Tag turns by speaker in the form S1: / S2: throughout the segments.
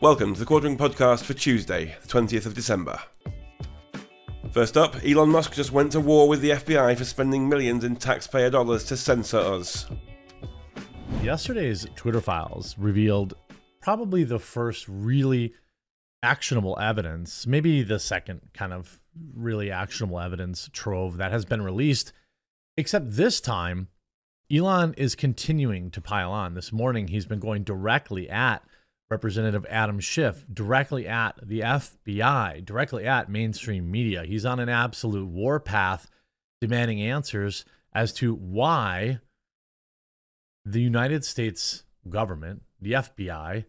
S1: Welcome to the Quartering Podcast for Tuesday, the 20th of December. First up, Elon Musk just went to war with the FBI for spending millions in taxpayer dollars to censor us.
S2: Yesterday's Twitter files revealed probably the first really actionable evidence, maybe the second kind of really actionable evidence trove that has been released, except this time, Elon is continuing to pile on. This morning, he's been going directly at Representative Adam Schiff directly at the FBI, directly at mainstream media. He's on an absolute warpath demanding answers as to why the United States government, the FBI,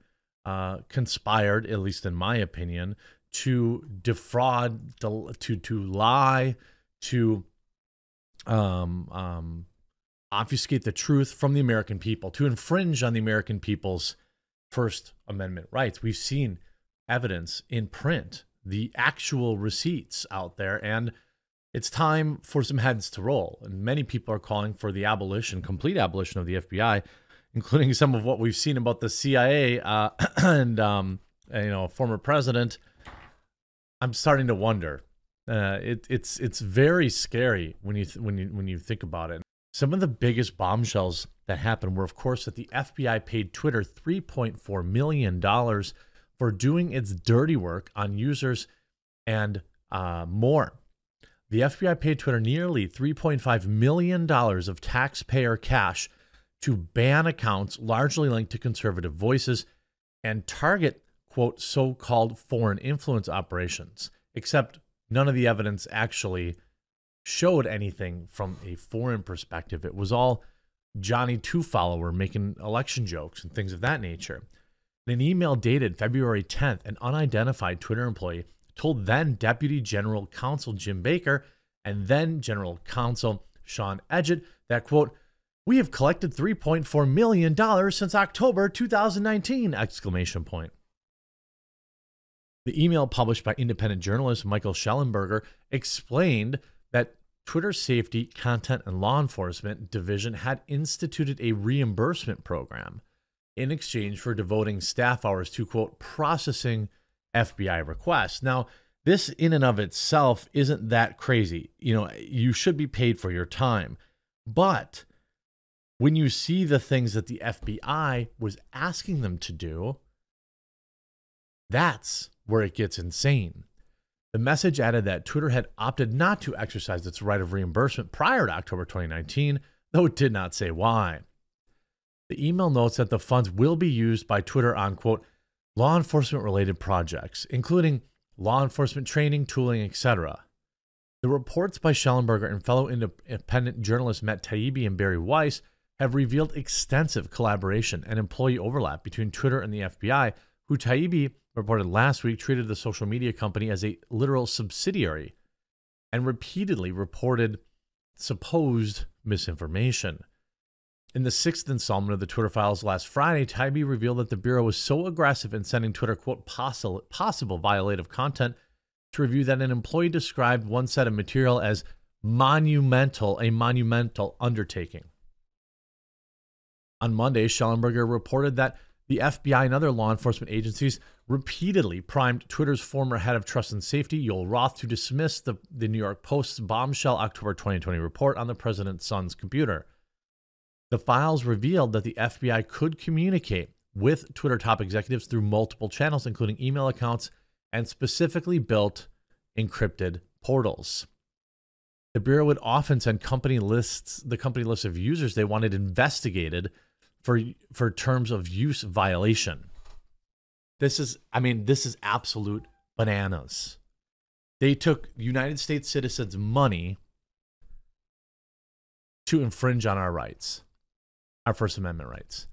S2: uh, conspired, at least in my opinion, to defraud, to to lie, to um, um, obfuscate the truth from the American people, to infringe on the American people's First Amendment rights. We've seen evidence in print, the actual receipts out there, and it's time for some heads to roll. And many people are calling for the abolition, complete abolition of the FBI, including some of what we've seen about the CIA uh, and um, you know former president. I'm starting to wonder. Uh, it, it's it's very scary when you th- when you when you think about it. Some of the biggest bombshells that happened were, of course, that the FBI paid Twitter $3.4 million for doing its dirty work on users and uh, more. The FBI paid Twitter nearly $3.5 million of taxpayer cash to ban accounts largely linked to conservative voices and target, quote, so called foreign influence operations, except none of the evidence actually showed anything from a foreign perspective. It was all Johnny Two Follower making election jokes and things of that nature. In an email dated February 10th, an unidentified Twitter employee told then Deputy General Counsel Jim Baker and then General Counsel Sean Edgett that, quote, we have collected $3.4 million since October 2019, exclamation point. The email published by independent journalist Michael Shellenberger explained that Twitter Safety, Content, and Law Enforcement Division had instituted a reimbursement program in exchange for devoting staff hours to, quote, processing FBI requests. Now, this in and of itself isn't that crazy. You know, you should be paid for your time. But when you see the things that the FBI was asking them to do, that's where it gets insane. The message added that Twitter had opted not to exercise its right of reimbursement prior to October 2019, though it did not say why. The email notes that the funds will be used by Twitter on, quote, law enforcement related projects, including law enforcement training, tooling, etc. The reports by Shellenberger and fellow independent journalists Matt Taibbi and Bari Weiss have revealed extensive collaboration and employee overlap between Twitter and the FBI, who Taibbi reported last week treated the social media company as a literal subsidiary and repeatedly reported supposed misinformation. In the sixth installment of the Twitter files last Friday, Taibbi revealed that the Bureau was so aggressive in sending Twitter, quote, possible, possible violative content to review that an employee described one set of material as monumental, a monumental undertaking. On Monday, Shellenberger reported that the FBI and other law enforcement agencies repeatedly primed Twitter's former head of trust and safety, Yoel Roth, to dismiss the, the New York Post's bombshell October 2020 report on the president's son's computer. The files revealed that the FBI could communicate with Twitter top executives through multiple channels, including email accounts and specifically built encrypted portals. The Bureau would often send company lists, the company list of users they wanted investigated for for terms of use violation. This is I mean this is absolute bananas. They took United States citizens' money to infringe on our rights, our First Amendment rights.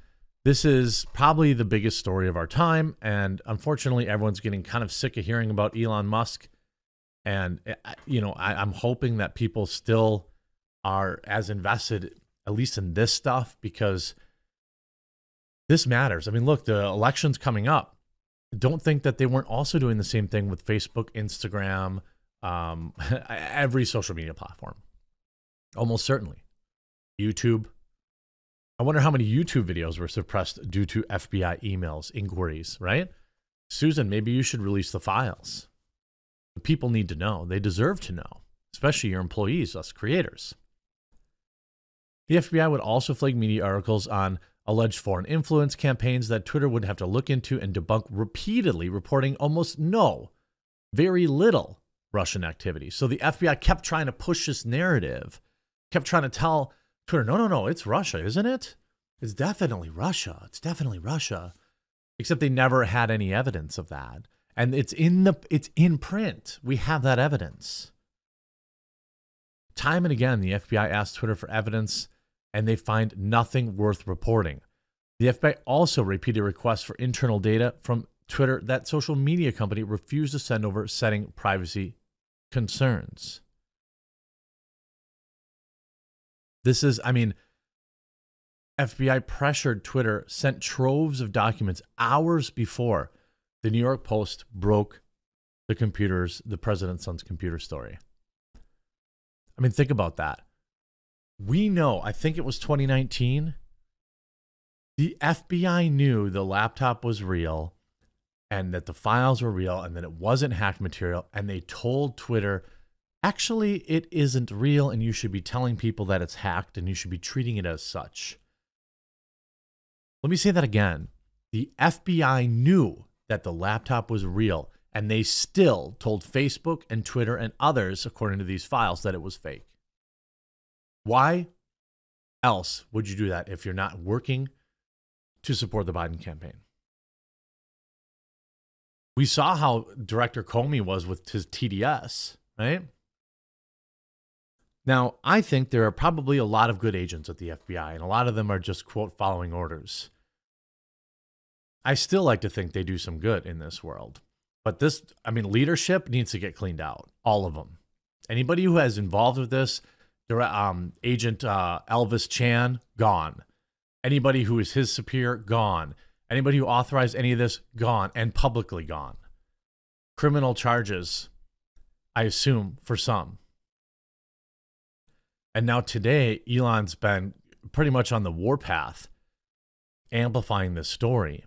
S2: This is probably the biggest story of our time. And unfortunately, everyone's getting kind of sick of hearing about Elon Musk. And, eh, you know, I, am hoping that people still are as invested, at least in this stuff, because this matters. I mean, look, the election's coming up. Don't think that they weren't also doing the same thing with Facebook, Instagram, um, every social media platform. Almost certainly. YouTube. I wonder how many YouTube videos were suppressed due to FBI emails, inquiries, right? Susan, maybe you should release the files. The people need to know. They deserve to know, especially your employees, us creators. The FBI would also flag media articles on alleged foreign influence campaigns that Twitter would have to look into and debunk repeatedly, reporting almost no, very little Russian activity. So the FBI kept trying to push this narrative, kept trying to tell Twitter, no, no, no, it's Russia, isn't it? It's definitely Russia. It's definitely Russia. Except they never had any evidence of that. And it's in the it's in print. We have that evidence. Time and again, the FBI asked Twitter for evidence and they find nothing worth reporting. The FBI also repeated requests for internal data from Twitter that social media company refused to send over, setting privacy concerns. This is, I mean, FBI pressured Twitter, sent troves of documents hours before the New York Post broke the computers, the president's son's computer story. I mean, think about that we know, I think it was 2019, the FBI knew the laptop was real and that the files were real and that it wasn't hacked material. And they told Twitter, actually, it isn't real and you should be telling people that it's hacked and you should be treating it as such. Let me say that again. The FBI knew that the laptop was real and they still told Facebook and Twitter and others, according to these files, that it was fake. Why else would you do that if you're not working to support the Biden campaign? We saw how Director Comey was with his TDS, right? Now, I think there are probably a lot of good agents at the FBI, and a lot of them are just, quote, following orders. I still like to think they do some good in this world. But this, I mean, leadership needs to get cleaned out, all of them. Anybody who has involved with this, um, Agent uh, Elvis Chan, gone. Anybody who is his superior, gone. Anybody who authorized any of this, gone and publicly gone. Criminal charges, I assume, for some. And now today, Elon's been pretty much on the warpath, amplifying this story,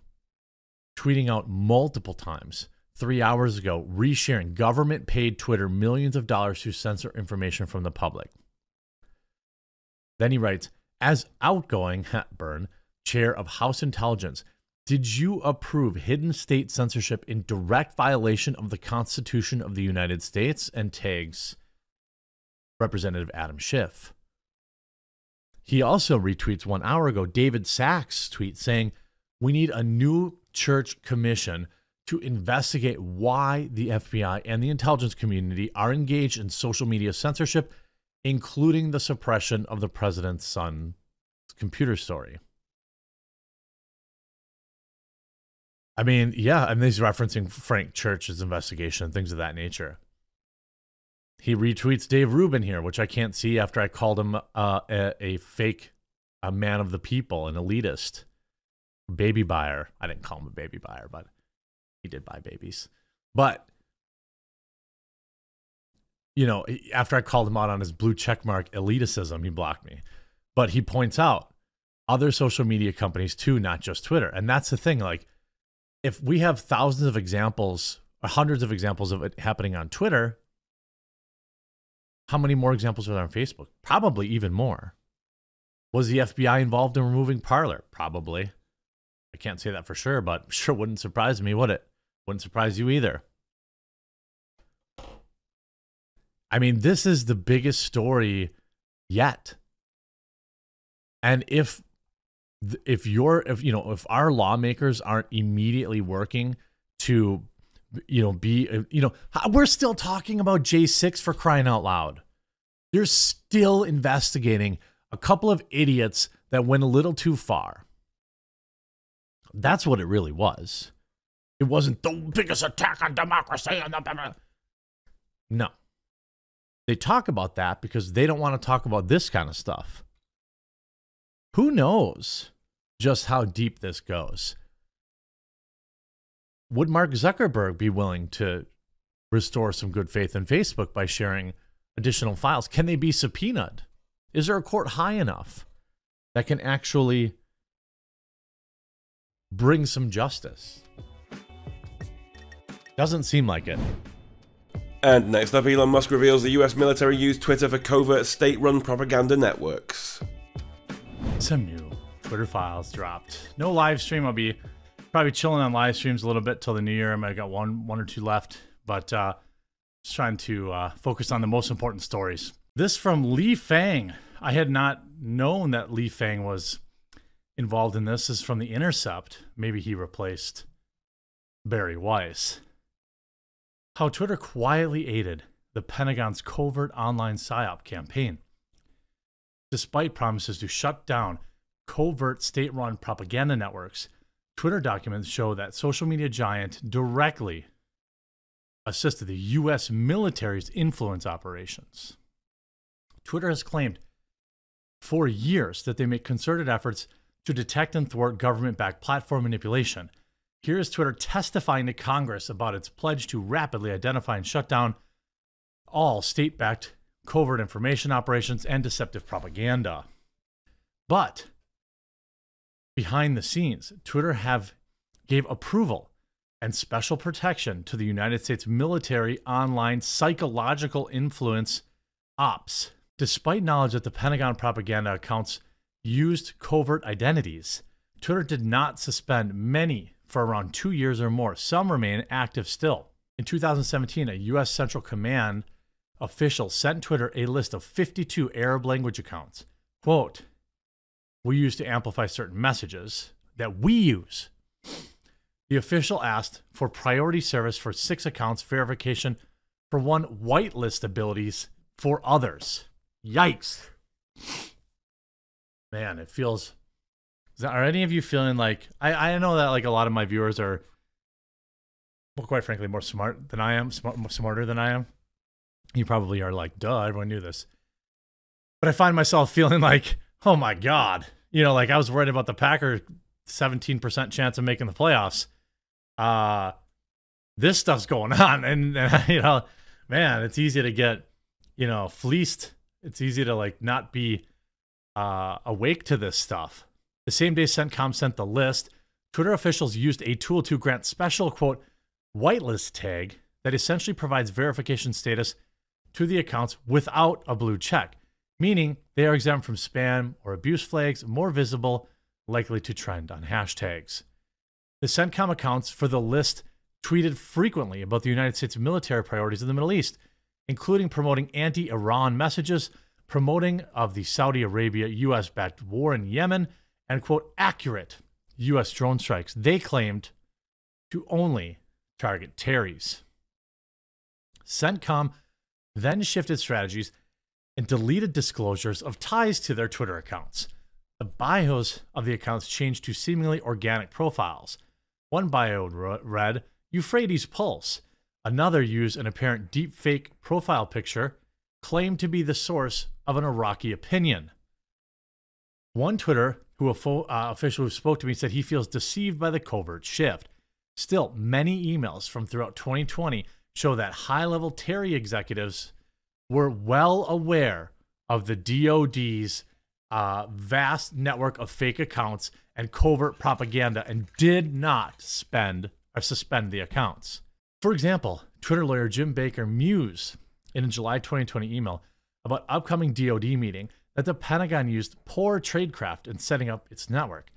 S2: tweeting out multiple times three hours ago, resharing government paid Twitter millions of dollars to censor information from the public. Then he writes, as outgoing Hepburn, chair of House Intelligence, did you approve hidden state censorship in direct violation of the Constitution of the United States? And tags Representative Adam Schiff. He also retweets one hour ago David Sacks' tweet saying, We need a new church commission to investigate why the FBI and the intelligence community are engaged in social media censorship including the suppression of the president's son's computer story. I mean, yeah, I mean, he's referencing Frank Church's investigation and things of that nature. He retweets Dave Rubin here, which I can't see after I called him uh, a, a fake, a man of the people, an elitist, baby buyer. I didn't call him a baby buyer, but he did buy babies. But you know, after I called him out on his blue checkmark elitism, he blocked me. But he points out other social media companies too, not just Twitter. And that's the thing. Like, if we have thousands of examples, or hundreds of examples of it happening on Twitter, how many more examples are there on Facebook? Probably even more. Was the FBI involved in removing Parler? Probably. I can't say that for sure, but sure wouldn't surprise me, would it? Wouldn't surprise you either. I mean, this is the biggest story yet. And if if you're if you know if our lawmakers aren't immediately working to you know be uh, you know we're still talking about J6 for crying out loud. They're still investigating a couple of idiots that went a little too far. That's what it really was. It wasn't the biggest attack on democracy. And the... No. They talk about that because they don't want to talk about this kind of stuff. Who knows just how deep this goes? Would Mark Zuckerberg be willing to restore some good faith in Facebook by sharing additional files? Can they be subpoenaed? Is there a court high enough that can actually bring some justice?
S3: Doesn't seem like it.
S1: And next up, Elon Musk reveals the US military used Twitter for covert state run propaganda networks.
S2: Some new Twitter files dropped. No live stream. I'll be probably chilling on live streams a little bit till the new year. I might have got one, one or two left, but uh, just trying to uh, focus on the most important stories. This from Lee Fang. I had not known that Lee Fang was involved in this. this is from The Intercept. Maybe he replaced Bari Weiss how Twitter quietly aided the Pentagon's covert online PSYOP campaign. Despite promises to shut down covert state run propaganda networks, Twitter documents show that social media giant directly assisted the U.S. military's influence operations. Twitter has claimed for years that they make concerted efforts to detect and thwart government backed platform manipulation here is Twitter testifying to Congress about its pledge to rapidly identify and shut down all state backed covert information operations and deceptive propaganda. But behind the scenes, Twitter have gave approval and special protection to the United States military online psychological influence ops. Despite knowledge that the Pentagon propaganda accounts used covert identities, Twitter did not suspend many for around two years or more. Some remain active still. In 2017, a U.S. Central Command official sent Twitter a list of 52 Arab language accounts. Quote, we use to amplify certain messages that we use. The official asked for priority service for six accounts, verification for one whitelist abilities for others. Yikes. Man, it feels are any of you feeling like I, I know that like a lot of my viewers are well quite frankly more smart than I am, smart, smarter than I am. You probably are like, duh, everyone knew this. But I find myself feeling like, oh my God. You know, like I was worried about the Packers 17% chance of making the playoffs. Uh this stuff's going on and, and you know, man, it's easy to get, you know, fleeced. It's easy to like not be uh awake to this stuff. The same day CENTCOM sent the list, Twitter officials used a tool to grant special, quote, whitelist tag that essentially provides verification status to the accounts without a blue check, meaning they are exempt from spam or abuse flags, more visible, likely to trend on hashtags. The CENTCOM accounts for the list tweeted frequently about the United States military priorities in the Middle East, including promoting anti Iran messages, promoting of the Saudi Arabia US backed war in Yemen, and quote accurate U.S. drone strikes. They claimed to only target Terry's. CENTCOM then shifted strategies and deleted disclosures of ties to their Twitter accounts. The bios of the accounts changed to seemingly organic profiles. One bio read Euphrates Pulse. Another used an apparent deepfake profile picture claimed to be the source of an Iraqi opinion. One Twitter who a uh, official who spoke to me said he feels deceived by the covert shift. Still, many emails from throughout 2020 show that high level Terry executives were well aware of the DoD's uh, vast network of fake accounts and covert propaganda and did not spend or suspend the accounts. For example, Twitter lawyer Jim Baker mused in a July 2020 email about upcoming DoD meeting that the Pentagon used poor tradecraft in setting up its network,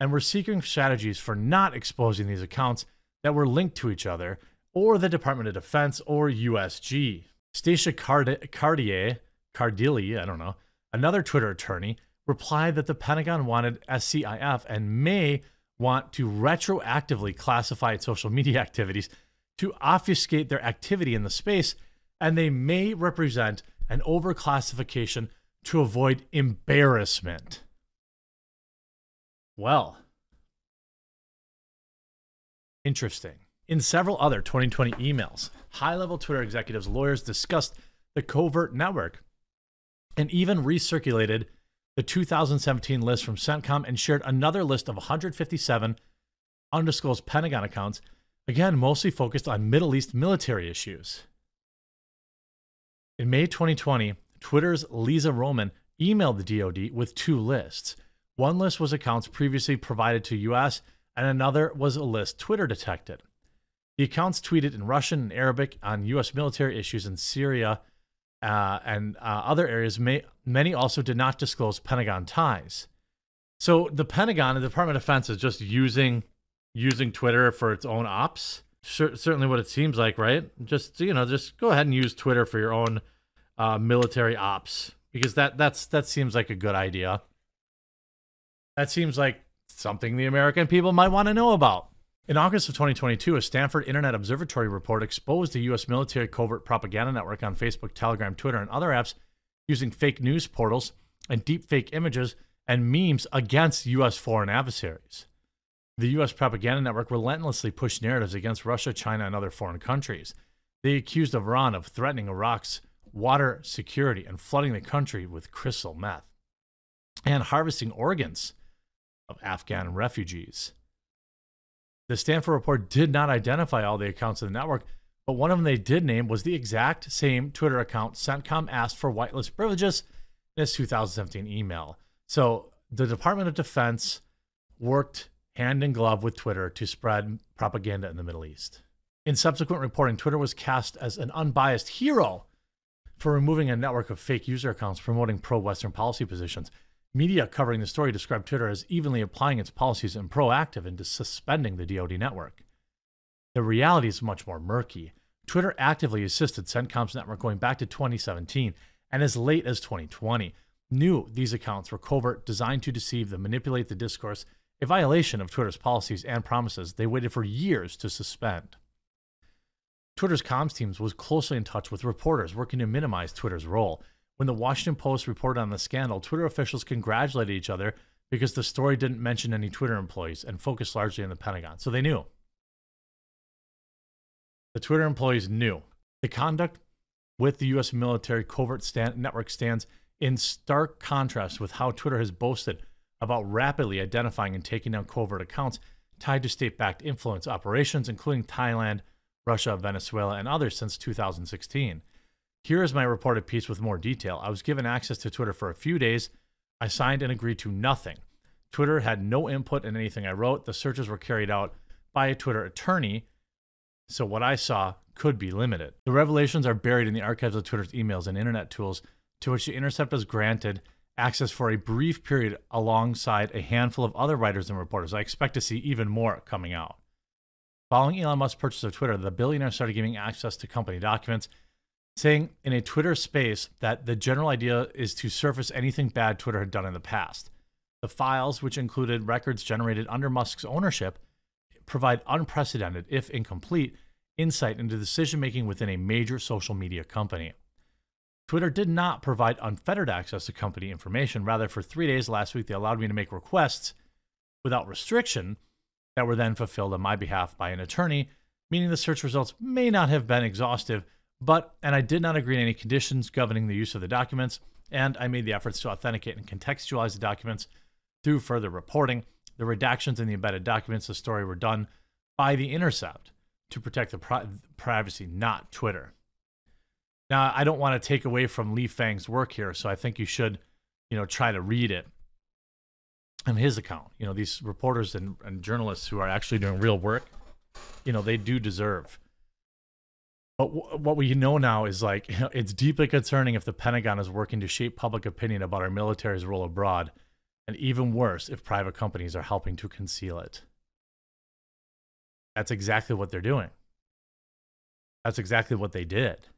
S2: and were seeking strategies for not exposing these accounts that were linked to each other, or the Department of Defense or USG. Stacia Card- Cartier, Cardilli, I don't know, another Twitter attorney, replied that the Pentagon wanted SCIF and may want to retroactively classify its social media activities to obfuscate their activity in the space, and they may represent an overclassification to avoid embarrassment. Well, interesting. In several other 2020 emails, high level Twitter executives, lawyers discussed the covert network and even recirculated the 2017 list from CENTCOM and shared another list of 157 undisclosed Pentagon accounts, again, mostly focused on Middle East military issues. In May 2020, Twitter's Lisa Roman emailed the DoD with two lists. One list was accounts previously provided to US, and another was a list Twitter detected. The accounts tweeted in Russian and Arabic on U.S. military issues in Syria uh, and uh, other areas. May, many also did not disclose Pentagon ties. So the Pentagon, the Department of Defense, is just using using Twitter for its own ops. certainly, what it seems like, right? Just you know, just go ahead and use Twitter for your own uh, military ops because that that's that seems like a good idea. That seems like something the American people might want to know about. In August of 2022, a Stanford Internet Observatory report exposed the U.S. military covert propaganda network on Facebook, Telegram, Twitter, and other apps using fake news portals and deepfake images and memes against U.S. foreign adversaries. The U.S. propaganda network relentlessly pushed narratives against Russia, China, and other foreign countries. They accused Iran of threatening Iraq's water security and flooding the country with crystal meth and harvesting organs of Afghan refugees. The Stanford report did not identify all the accounts of the network, but one of them they did name was the exact same Twitter account CENTCOM asked for whitelist privileges in its 2017 email. So the Department of Defense worked hand in glove with Twitter to spread propaganda in the Middle East. In subsequent reporting, Twitter was cast as an unbiased hero for removing a network of fake user accounts promoting pro Western policy positions. Media covering the story described Twitter as evenly applying its policies and proactive in suspending the DoD network. The reality is much more murky. Twitter actively assisted CENTCOM's network going back to 2017 and as late as 2020 knew these accounts were covert, designed to deceive and manipulate the discourse, a violation of Twitter's policies and promises they waited for years to suspend. Twitter's comms teams was closely in touch with reporters working to minimize Twitter's role. When the Washington Post reported on the scandal, Twitter officials congratulated each other because the story didn't mention any Twitter employees and focused largely on the Pentagon. So they knew. The Twitter employees knew. The conduct with the U.S. military covert stand- network stands in stark contrast with how Twitter has boasted about rapidly identifying and taking down covert accounts tied to state backed influence operations, including Thailand, Russia, Venezuela, and others since 2016. Here is my reported piece with more detail. I was given access to Twitter for a few days. I signed and agreed to nothing. Twitter had no input in anything I wrote. The searches were carried out by a Twitter attorney, so what I saw could be limited. The revelations are buried in the archives of Twitter's emails and internet tools, to which the Intercept was granted access for a brief period alongside a handful of other writers and reporters. I expect to see even more coming out. Following Elon Musk's purchase of Twitter, the billionaire started giving access to company documents, saying in a Twitter space that the general idea is to surface anything bad Twitter had done in the past. The files, which included records generated under Musk's ownership, provide unprecedented, if incomplete, insight into decision making within a major social media company. Twitter did not provide unfettered access to company information. Rather, for three days last week, they allowed me to make requests without restriction that were then fulfilled on my behalf by an attorney, meaning the search results may not have been exhaustive, but, and I did not agree to any conditions governing the use of the documents, and I made the efforts to authenticate and contextualize the documents through further reporting. The redactions in the embedded documents of the story were done by The Intercept to protect the pri- privacy, not Twitter. Now, I don't want to take away from Lee Fang's work here, so I think you should, you know, try to read it on his account. You know, these reporters and, and journalists who are actually doing real work, you know, they do deserve. But w- what we know now is like you know, it's deeply concerning if the Pentagon is working to shape public opinion about our military's role abroad, and even worse if private companies are helping to conceal it. That's exactly what they're doing. That's exactly what they did.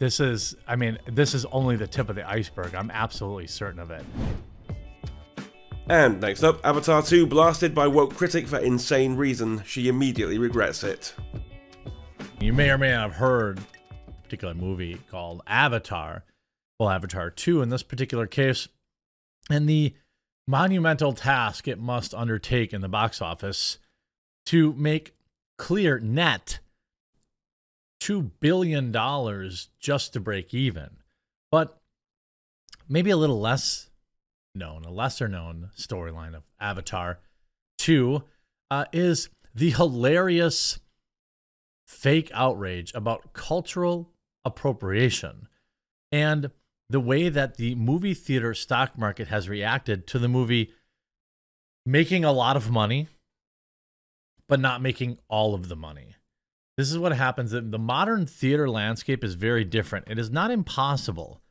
S2: This is, I mean, this is only the tip of the iceberg. I'm absolutely certain of it.
S1: And next up, Avatar 2 blasted by woke critic for insane reason. She immediately regrets it.
S2: You may or may not have heard a particular movie called Avatar. Well, Avatar 2 in this particular case. And the monumental task it must undertake in the box office to make clear net $2 billion just to break even. But maybe a little less known, a lesser known storyline of Avatar 2 uh, is the hilarious fake outrage about cultural appropriation and the way that the movie theater stock market has reacted to the movie making a lot of money but not making all of the money. This is what happens. The modern theater landscape is very different. It is not impossible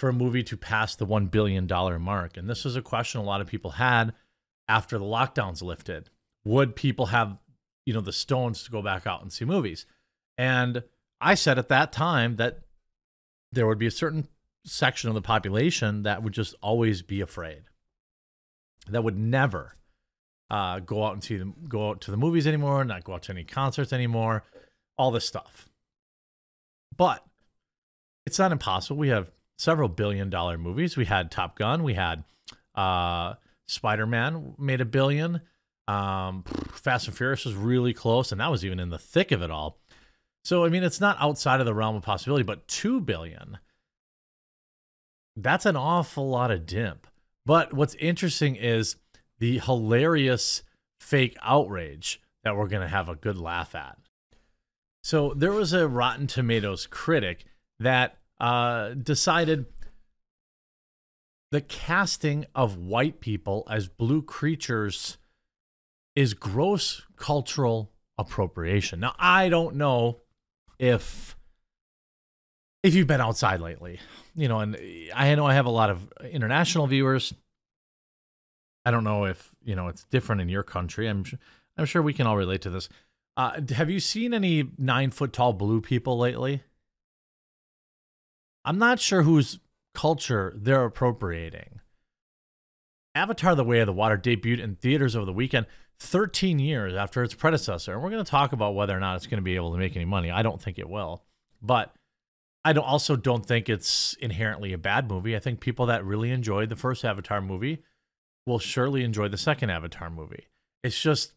S2: for a movie to pass the $1 billion mark. And this was a question a lot of people had after the lockdowns lifted. Would people have, you know, the stones to go back out and see movies? And I said at that time that there would be a certain section of the population that would just always be afraid, that would never uh, go out and see them, go out to the movies anymore, not go out to any concerts anymore, all this stuff. But it's not impossible. We have several billion dollar movies. We had Top Gun. We had uh, Spider Man made a billion. Um, Fast and Furious was really close, and that was even in the thick of it all. So I mean, it's not outside of the realm of possibility. But two billion, that's an awful lot of dimp. But what's interesting is the hilarious fake outrage that we're going to have a good laugh at. So there was a Rotten Tomatoes critic that uh, decided the casting of white people as blue creatures is gross cultural appropriation. Now I don't know if if you've been outside lately, you know, and I know I have a lot of international viewers I don't know if you know it's different in your country. I'm I'm sure we can all relate to this. Uh, have you seen any nine foot tall blue people lately? I'm not sure whose culture they're appropriating. Avatar: The Way of the Water debuted in theaters over the weekend, 13 years after its predecessor. And we're going to talk about whether or not it's going to be able to make any money. I don't think it will, but I don't, also don't think it's inherently a bad movie. I think people that really enjoyed the first Avatar movie will surely enjoy the second Avatar movie. It's just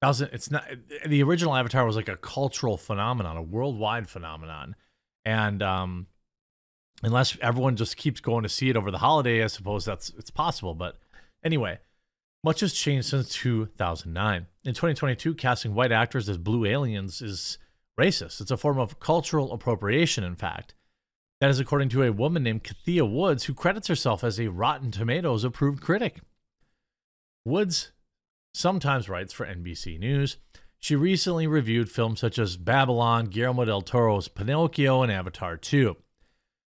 S2: doesn't it's not the original Avatar was like a cultural phenomenon, a worldwide phenomenon. And um unless everyone just keeps going to see it over the holiday, I suppose that's it's possible, but anyway, much has changed since 2009. In 2022, casting white actors as blue aliens is racist. It's a form of cultural appropriation, in fact. That is according to a woman named Kathia Woods, who credits herself as a Rotten Tomatoes approved critic. Woods sometimes writes for NBC News. She recently reviewed films such as Babylon, Guillermo del Toro's Pinocchio, and Avatar 2.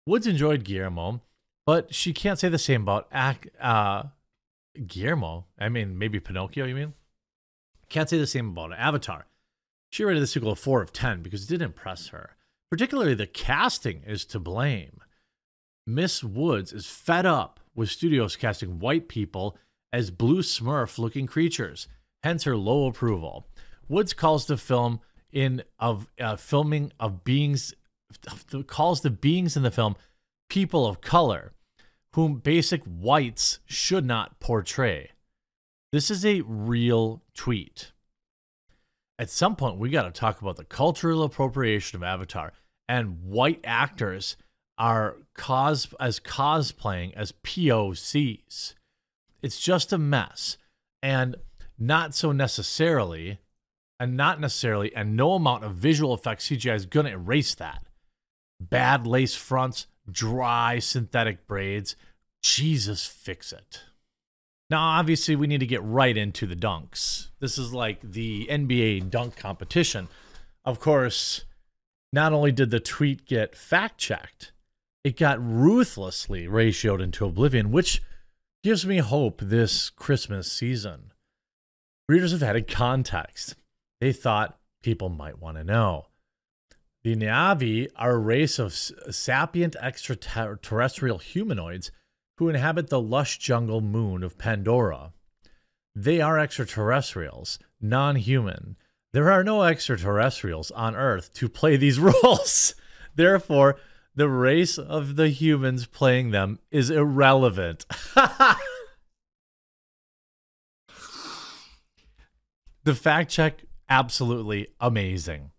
S2: Woods enjoyed Guillermo, but she can't say the same about uh, Guillermo. I mean, maybe Pinocchio, you mean? Can't say the same about Avatar. She rated the sequel a 4 of 10 because it didn't impress her. Particularly the casting is to blame. Miss Woods is fed up with studios casting white people as blue smurf looking creatures, hence her low approval. Woods calls the film in of uh, filming of beings calls the beings in the film people of color whom basic whites should not portray. This is a real tweet. At some point, we got to talk about the cultural appropriation of Avatar and white actors are cos as cosplaying as POCs. It's just a mess. And not so necessarily, and not necessarily, and no amount of visual effects CGI is going to erase that. Bad lace fronts, dry synthetic braids. Jesus, fix it. Now, obviously, we need to get right into the dunks. This is like the NBA dunk competition. Of course, not only did the tweet get fact checked, it got ruthlessly ratioed into oblivion, which gives me hope this Christmas season. Readers have added context. They thought people might want to know. The Na'vi are a race of sapient extraterrestrial humanoids who inhabit the lush jungle moon of Pandora. They are extraterrestrials, non human. There are no extraterrestrials on Earth to play these roles. Therefore, the race of the humans playing them is irrelevant. the fact check absolutely amazing.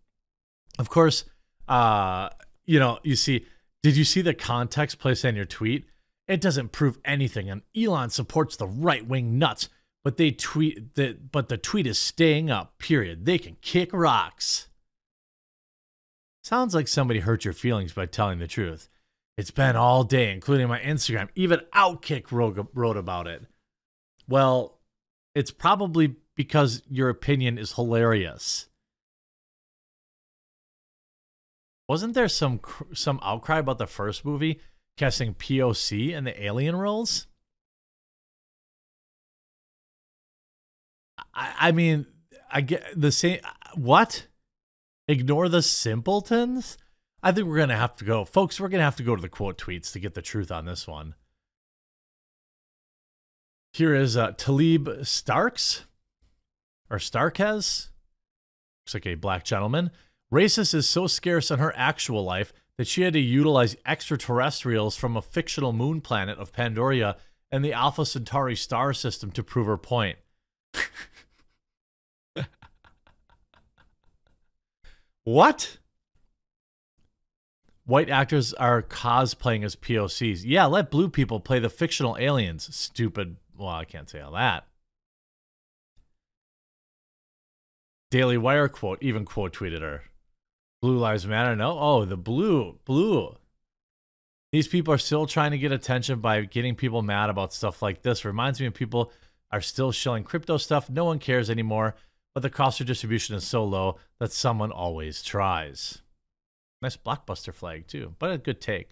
S2: Of course, uh, you know, you see, did you see the context placed in your tweet? It doesn't prove anything, and Elon supports the right wing nuts, but they tweet that but the tweet is staying up, period. They can kick rocks. Sounds like somebody hurt your feelings by telling the truth. It's been all day, including my Instagram. Even Outkick wrote, about it. Well, it's probably because your opinion is hilarious. Wasn't there some some outcry about the first movie casting POC in the alien roles? I, I mean, I get the same. What? Ignore the simpletons? I think we're gonna have to go, folks. We're gonna have to go to the quote tweets to get the truth on this one. Here is uh, Talib Starks or Starkes. Looks like a black gentleman. Racist is so scarce in her actual life that she had to utilize extraterrestrials from a fictional moon planet of Pandoria and the Alpha Centauri star system to prove her point. what? White actors are cosplaying as POCs. Yeah, let blue people play the fictional aliens. Stupid. Well, I can't say all that. Daily Wire quote even quote tweeted her. Blue Lives Matter. No, oh, the blue, blue. These people are still trying to get attention by getting people mad about stuff like this. Reminds me of people are still shilling crypto stuff. No one cares anymore, but the cost of distribution is so low that someone always tries. Nice blockbuster flag too, but a good take.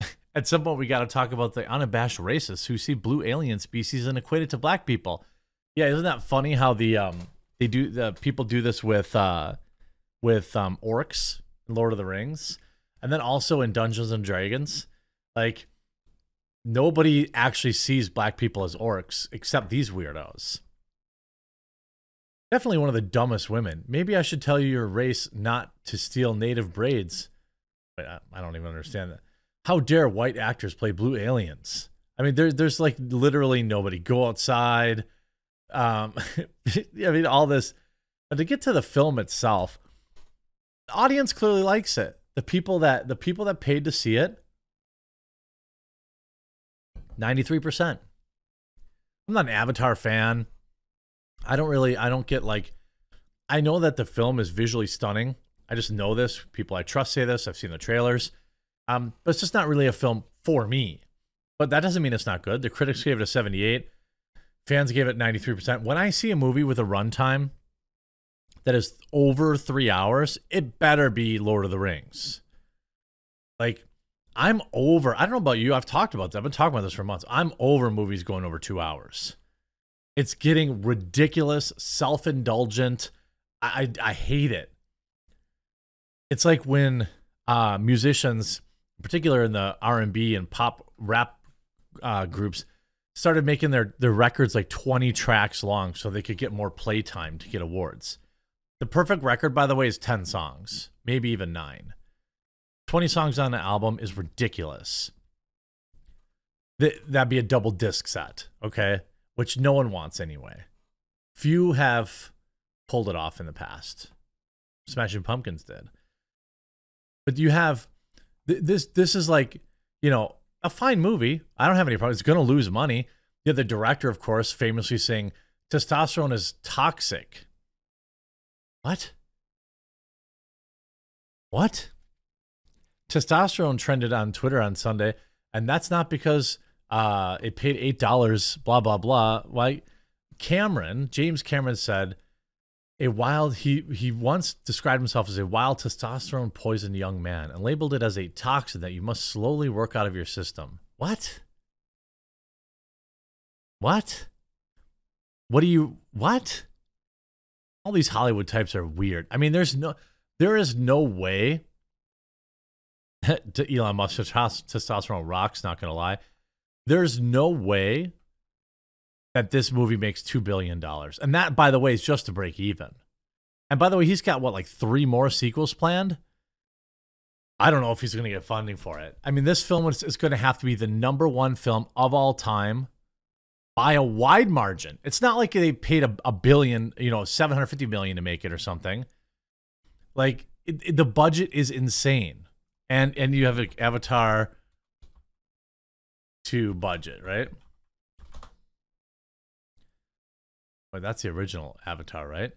S2: At some point, we got to talk about the unabashed racists who see blue alien species and equate it to black people. Yeah, isn't that funny how the um they do the people do this with uh with um orcs Lord of the Rings, and then also in Dungeons and Dragons, like nobody actually sees black people as orcs except these weirdos. Definitely one of the dumbest women. Maybe I should tell you your race not to steal native braids. Wait, I, don't even understand that. How dare white actors play blue aliens? I mean, there's there's like literally nobody. Go outside. Um, I mean, all this. But to get to the film itself, the audience clearly likes it. The people that the people that paid to see it, ninety three percent. I'm not an Avatar fan. I don't really. I don't get like. I know that the film is visually stunning. I just know this. People I trust say this. I've seen the trailers. Um, but it's just not really a film for me. But that doesn't mean it's not good. The critics gave it a 78. Fans gave it 93%. When I see a movie with a runtime that is over three hours, it better be Lord of the Rings. Like, I'm over. I don't know about you. I've talked about this. I've been talking about this for months. I'm over movies going over two hours. It's getting ridiculous, self indulgent. I, I, I hate it. It's like when uh, musicians, in particular in the R and B and pop rap uh, groups, started making their their records like 20 tracks long so they could get more playtime to get awards. The perfect record, by the way, is 10 songs, maybe even nine. 20 songs on an album is ridiculous. That that'd be a double disc set, okay? Which no one wants anyway. Few have pulled it off in the past. Smashing Pumpkins did. But you have th- this this is like, you know, a fine movie. I don't have any problem. It's going to lose money. Yeah, the director, of course, famously saying testosterone is toxic. What? What? Testosterone trended on Twitter on Sunday, and that's not because uh, it paid eight dollars. Blah blah blah. Why? Cameron, James Cameron said a wild he he once described himself as a wild testosterone poisoned young man and labeled it as a toxin that you must slowly work out of your system. What? What? What do you what? All these Hollywood types are weird. I mean, there's no there is no way to Elon Musk testosterone rocks, not gonna lie. There's no way that this movie makes $2 billion. And that, by the way, is just to break even. And by the way, he's got what, like three more sequels planned? I don't know if he's going to get funding for it. I mean, this film is, is going to have to be the number one film of all time by a wide margin. It's not like they paid a, a billion, you know, 750 million to make it or something. Like it, it, the budget is insane. And and you have an Avatar 2 budget, right? Wait, that's the original Avatar, right?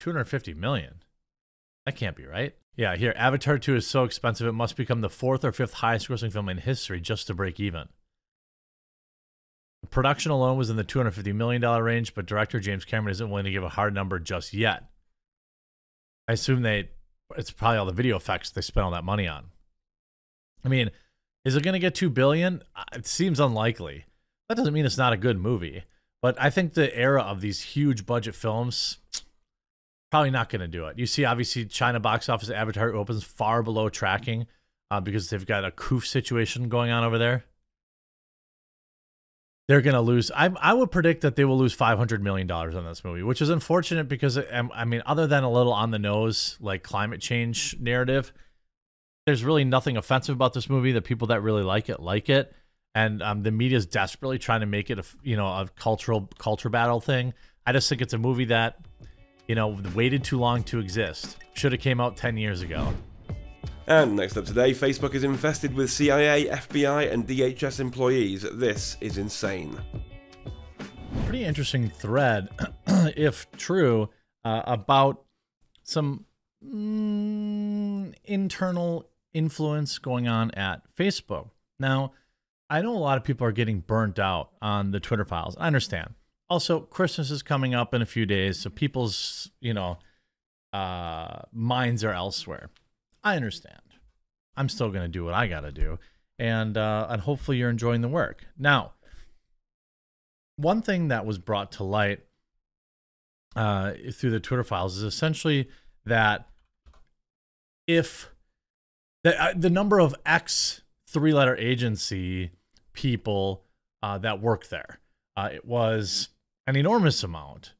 S2: 250 million. That can't be right. Yeah, here, Avatar 2 is so expensive it must become the fourth or fifth highest grossing film in history just to break even. production alone was in the $250 million range, but director James Cameron isn't willing to give a hard number just yet. I assume they, it's probably all the video effects they spent all that money on. I mean, is it going to get 2 billion? Uh, it seems unlikely. That doesn't mean it's not a good movie, but I think the era of these huge budget films, probably not going to do it. You see, obviously, China box office Avatar opens far below tracking uh, because they've got a coof situation going on over there they're going to lose. I, I would predict that they will lose $500 million on this movie, which is unfortunate because, um, I mean, other than a little on the nose, like climate change narrative, there's really nothing offensive about this movie. The people that really like it, like it. And um, the media is desperately trying to make it a, you know, a cultural culture battle thing. I just think it's a movie that, you know, waited too long to exist. Should have came out 10 years ago.
S1: And next up today, Facebook is infested with CIA, FBI, and DHS employees. This is insane.
S2: Pretty interesting thread, if true, uh, about some mm, internal influence going on at Facebook. Now, I know a lot of people are getting burnt out on the Twitter files. I understand. Also, Christmas is coming up in a few days, so people's, you know, uh, minds are elsewhere. I understand. I'm still going to do what I got to do, and uh, and hopefully you're enjoying the work. Now, one thing that was brought to light uh, through the Twitter files is essentially that if the uh, the number of X three letter agency people uh, that work there, uh, it was an enormous amount.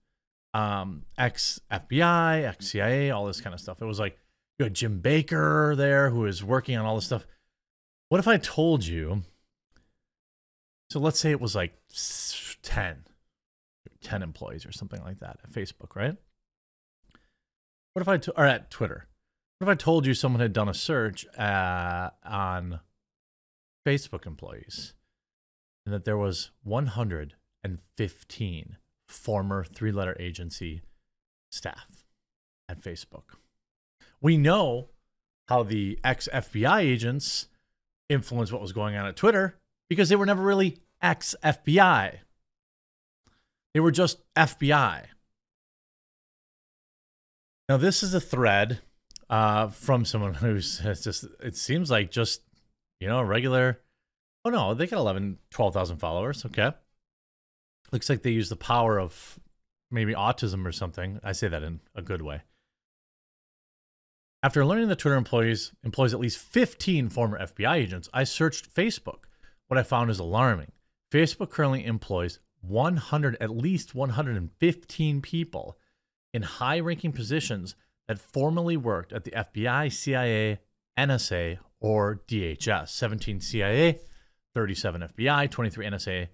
S2: Um, ex FBI, ex CIA, all this kind of stuff. It was like you Jim Baker there who is working on all this stuff. What if I told you? So let's say it was like 10, 10 employees or something like that at Facebook, right? What if I, or at Twitter? What if I told you someone had done a search uh, on Facebook employees and that there was 115 former three letter agency staff at Facebook? We know how the ex FBI agents influenced what was going on at Twitter because they were never really ex FBI. They were just FBI. Now, this is a thread uh, from someone who's just, it seems like just, you know, a regular. Oh, no, they got 11, 12,000 followers. Okay. Looks like they use the power of maybe autism or something. I say that in a good way. After learning that Twitter employees employs at least 15 former FBI agents, I searched Facebook. What I found is alarming. Facebook currently employs 100 at least 115 people in high-ranking positions that formerly worked at the FBI, CIA, NSA, or DHS. 17 CIA, 37 FBI, 23 NSA,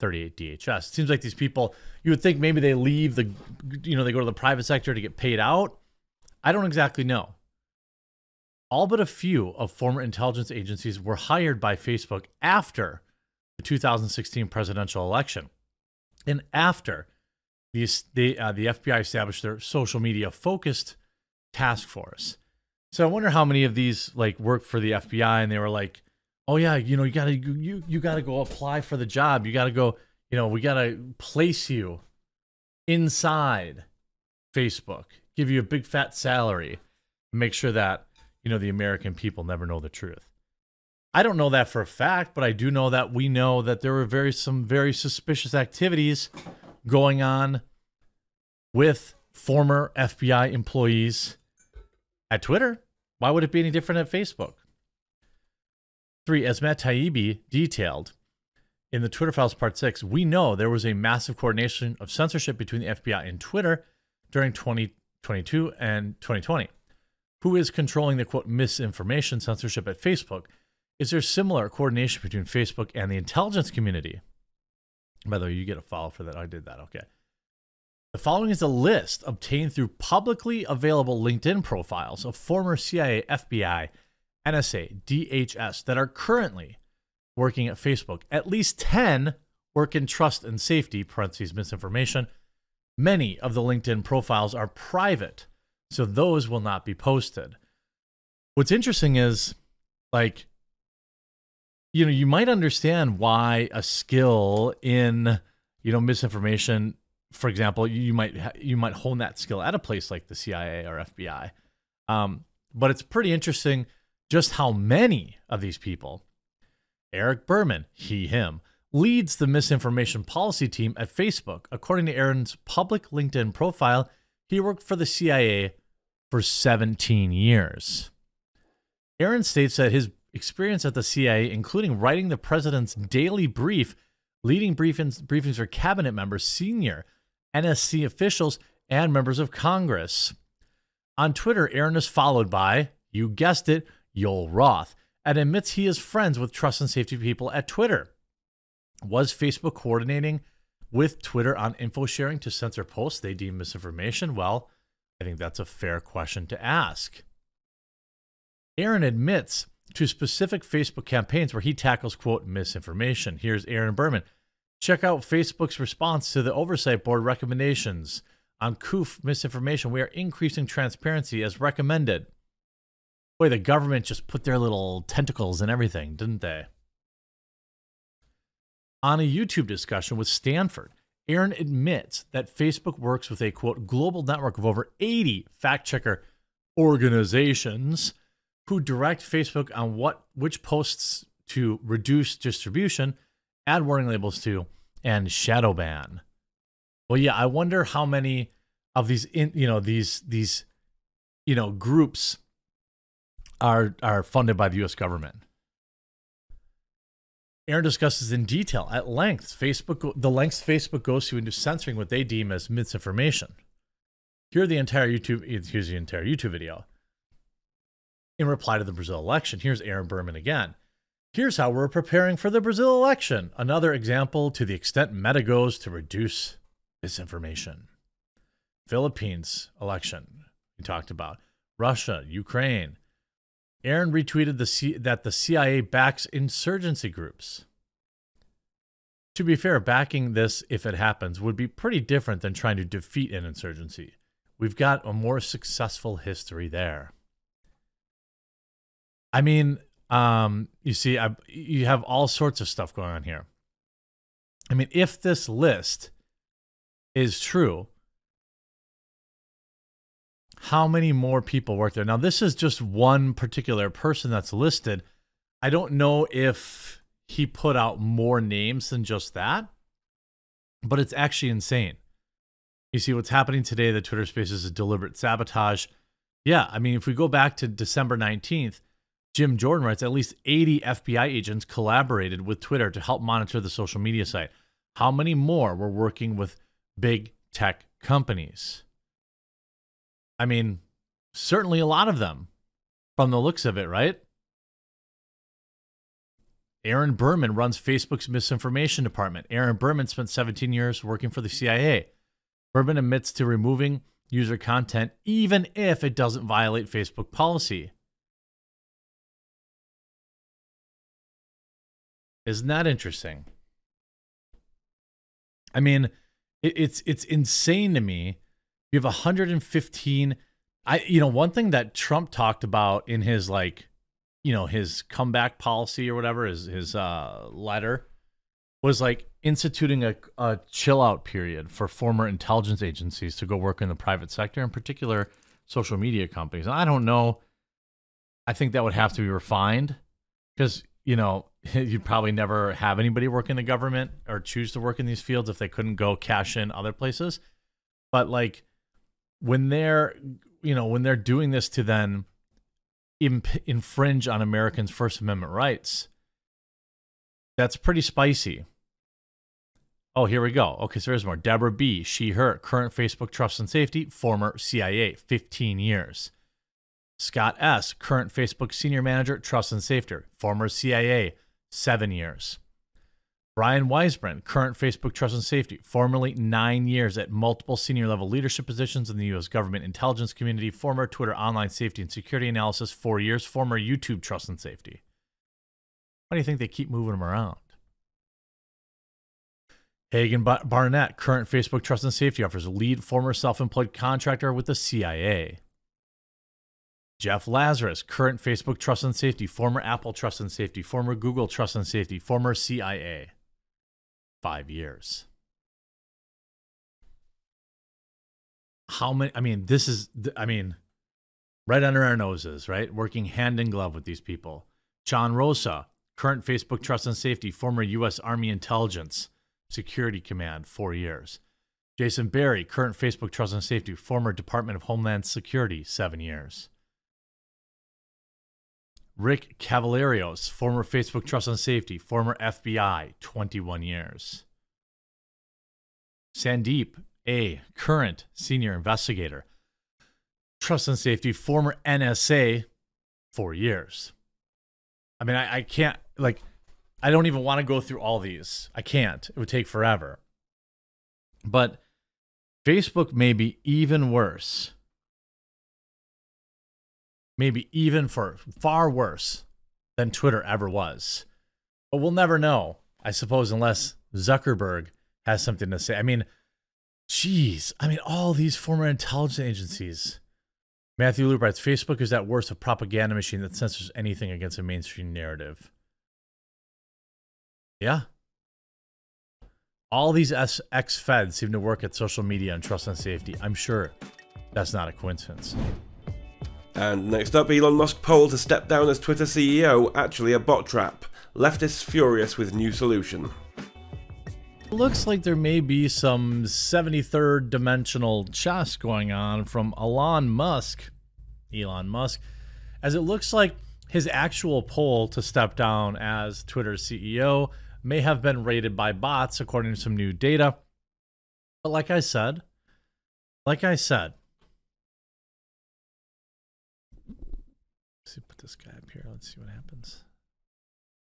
S2: 38 DHS. It seems like these people, you would think maybe they leave the, you know, they go to the private sector to get paid out. I don't exactly know. All but a few of former intelligence agencies were hired by Facebook after the 2016 presidential election and after the, the, uh, the FBI established their social media focused task force. So I wonder how many of these like work for the FBI and they were like, "Oh yeah, you know, you got to you you got to go apply for the job. You got to go, you know, we got to place you inside Facebook give you a big fat salary, make sure that, you know, the American people never know the truth. I don't know that for a fact, but I do know that we know that there were very some very suspicious activities going on with former FBI employees at Twitter. Why would it be any different at Facebook? Three, as Matt Taibbi detailed in the Twitter Files Part 6, we know there was a massive coordination of censorship between the FBI and Twitter during 20, 2022 and 2020. Who is controlling the quote misinformation censorship at Facebook? Is there similar coordination between Facebook and the intelligence community? By the way, you get a follow for that. I did that. Okay. The following is a list obtained through publicly available LinkedIn profiles of former CIA, FBI, NSA, DHS that are currently working at Facebook. At least 10 work in trust and safety, parentheses, misinformation, Many of the LinkedIn profiles are private, so those will not be posted. What's interesting is like you know, you might understand why a skill in, you know, misinformation, for example, you might you might hone that skill at a place like the CIA or FBI. Um, but it's pretty interesting just how many of these people, Eric Berman, he, him, leads the misinformation policy team at Facebook. According to Aaron's public LinkedIn profile, he worked for the CIA for 17 years. Aaron states that his experience at the CIA, including writing the president's daily brief, leading briefings, briefings for cabinet members, senior NSC officials, and members of Congress. On Twitter, Aaron is followed by, you guessed it, Joel Roth, and admits he is friends with trust and safety people at Twitter. Was Facebook coordinating with Twitter on info sharing to censor posts they deem misinformation? Well, I think that's a fair question to ask. Aaron admits to specific Facebook campaigns where he tackles, quote, misinformation. Here's Aaron Berman. Check out Facebook's response to the Oversight Board recommendations on COOF misinformation. We are increasing transparency as recommended. Boy, the government just put their little tentacles in everything, didn't they? On a YouTube discussion with Stanford, Aaron admits that Facebook works with a quote global network of over 80 fact checker organizations who direct Facebook on what which posts to reduce distribution, add warning labels to, and shadow ban. Well, yeah, I wonder how many of these in you know these these you know groups are are funded by the US government. Aaron discusses in detail at length Facebook the lengths Facebook goes to into censoring what they deem as misinformation. Here the entire YouTube here's the entire YouTube video. In reply to the Brazil election, here's Aaron Berman again. Here's how we're preparing for the Brazil election. Another example to the extent Meta goes to reduce misinformation. Philippines election, we talked about. Russia, Ukraine, Aaron retweeted the C- that the CIA backs insurgency groups. To be fair, backing this, if it happens, would be pretty different than trying to defeat an insurgency. We've got a more successful history there. I mean, um, you see, I, you have all sorts of stuff going on here. I mean, if this list is true, how many more people work there. Now, this is just one particular person that's listed. I don't know if he put out more names than just that, but it's actually insane. You see, what's happening today, the Twitter space is a deliberate sabotage. Yeah, I mean, if we go back to December 19th, Jim Jordan writes at least 80 FBI agents collaborated with Twitter to help monitor the social media site. How many more were working with big tech companies? I mean, certainly a lot of them from the looks of it, right? Aaron Berman runs Facebook's misinformation department. Aaron Berman spent 17 years working for the CIA. Berman admits to removing user content even if it doesn't violate Facebook policy. Isn't that interesting? I mean, it, it's it's insane to me you have 115. I you know one thing that Trump talked about in his like, you know, his comeback policy or whatever, his his uh, letter was like instituting a, a chill out period for former intelligence agencies to go work in the private sector, in particular social media companies. And I don't know. I think that would have to be refined because you know you'd probably never have anybody work in the government or choose to work in these fields if they couldn't go cash in other places. But like when they're you know when they're doing this to then imp- infringe on Americans' First Amendment rights, that's pretty spicy. Oh, here we go. Okay, so there's more. Deborah B. She, her, current Facebook Trust and Safety, former CIA, 15 years. Scott S., current Facebook Senior Manager, Trust and Safety, former CIA, seven years. Brian Weisbrand, current Facebook Trust and Safety, formerly nine years at multiple senior level leadership positions in the U.S. government intelligence community, former Twitter online safety and security analysis, four years, former YouTube Trust and Safety. Why do you think they keep moving them around? Hagen Barnett, current Facebook Trust and Safety Officer, lead former self employed contractor with the CIA. Jeff Lazarus, current Facebook Trust and Safety, former Apple Trust and Safety, former Google Trust and Safety, former CIA. Five years. How many? I mean, this is, I mean, right under our noses, right? Working hand in glove with these people. John Rosa, current Facebook Trust and Safety, former U.S. Army Intelligence Security Command, four years. Jason Berry, current Facebook Trust and Safety, former Department of Homeland Security, seven years. Rick Cavallarios, former Facebook Trust and Safety, former FBI, 21 years. Sandeep A., current senior investigator, Trust and Safety, former NSA, four years. I mean, I, I can't, like, I don't even want to go through all these. I can't. It would take forever. But Facebook may be even worse maybe even for far worse than Twitter ever was. But we'll never know, I suppose, unless Zuckerberg has something to say. I mean, geez, I mean, all these former intelligence agencies. Matthew Loop writes Facebook is at worst a propaganda machine that censors anything against a mainstream narrative. Yeah. All these ex feds seem to work at social media and trust and safety. I'm sure that's not a coincidence.
S1: And next up, Elon Musk poll to step down as Twitter CEO, actually a bot trap. Leftists furious with new solution.
S2: Looks like there may be some 73rd dimensional chess going on from Elon Musk. Elon Musk. As it looks like his actual poll to step down as Twitter CEO may have been rated by bots, according to some new data. But like I said, like I said, Let's see, put this guy up here. Let's see what happens.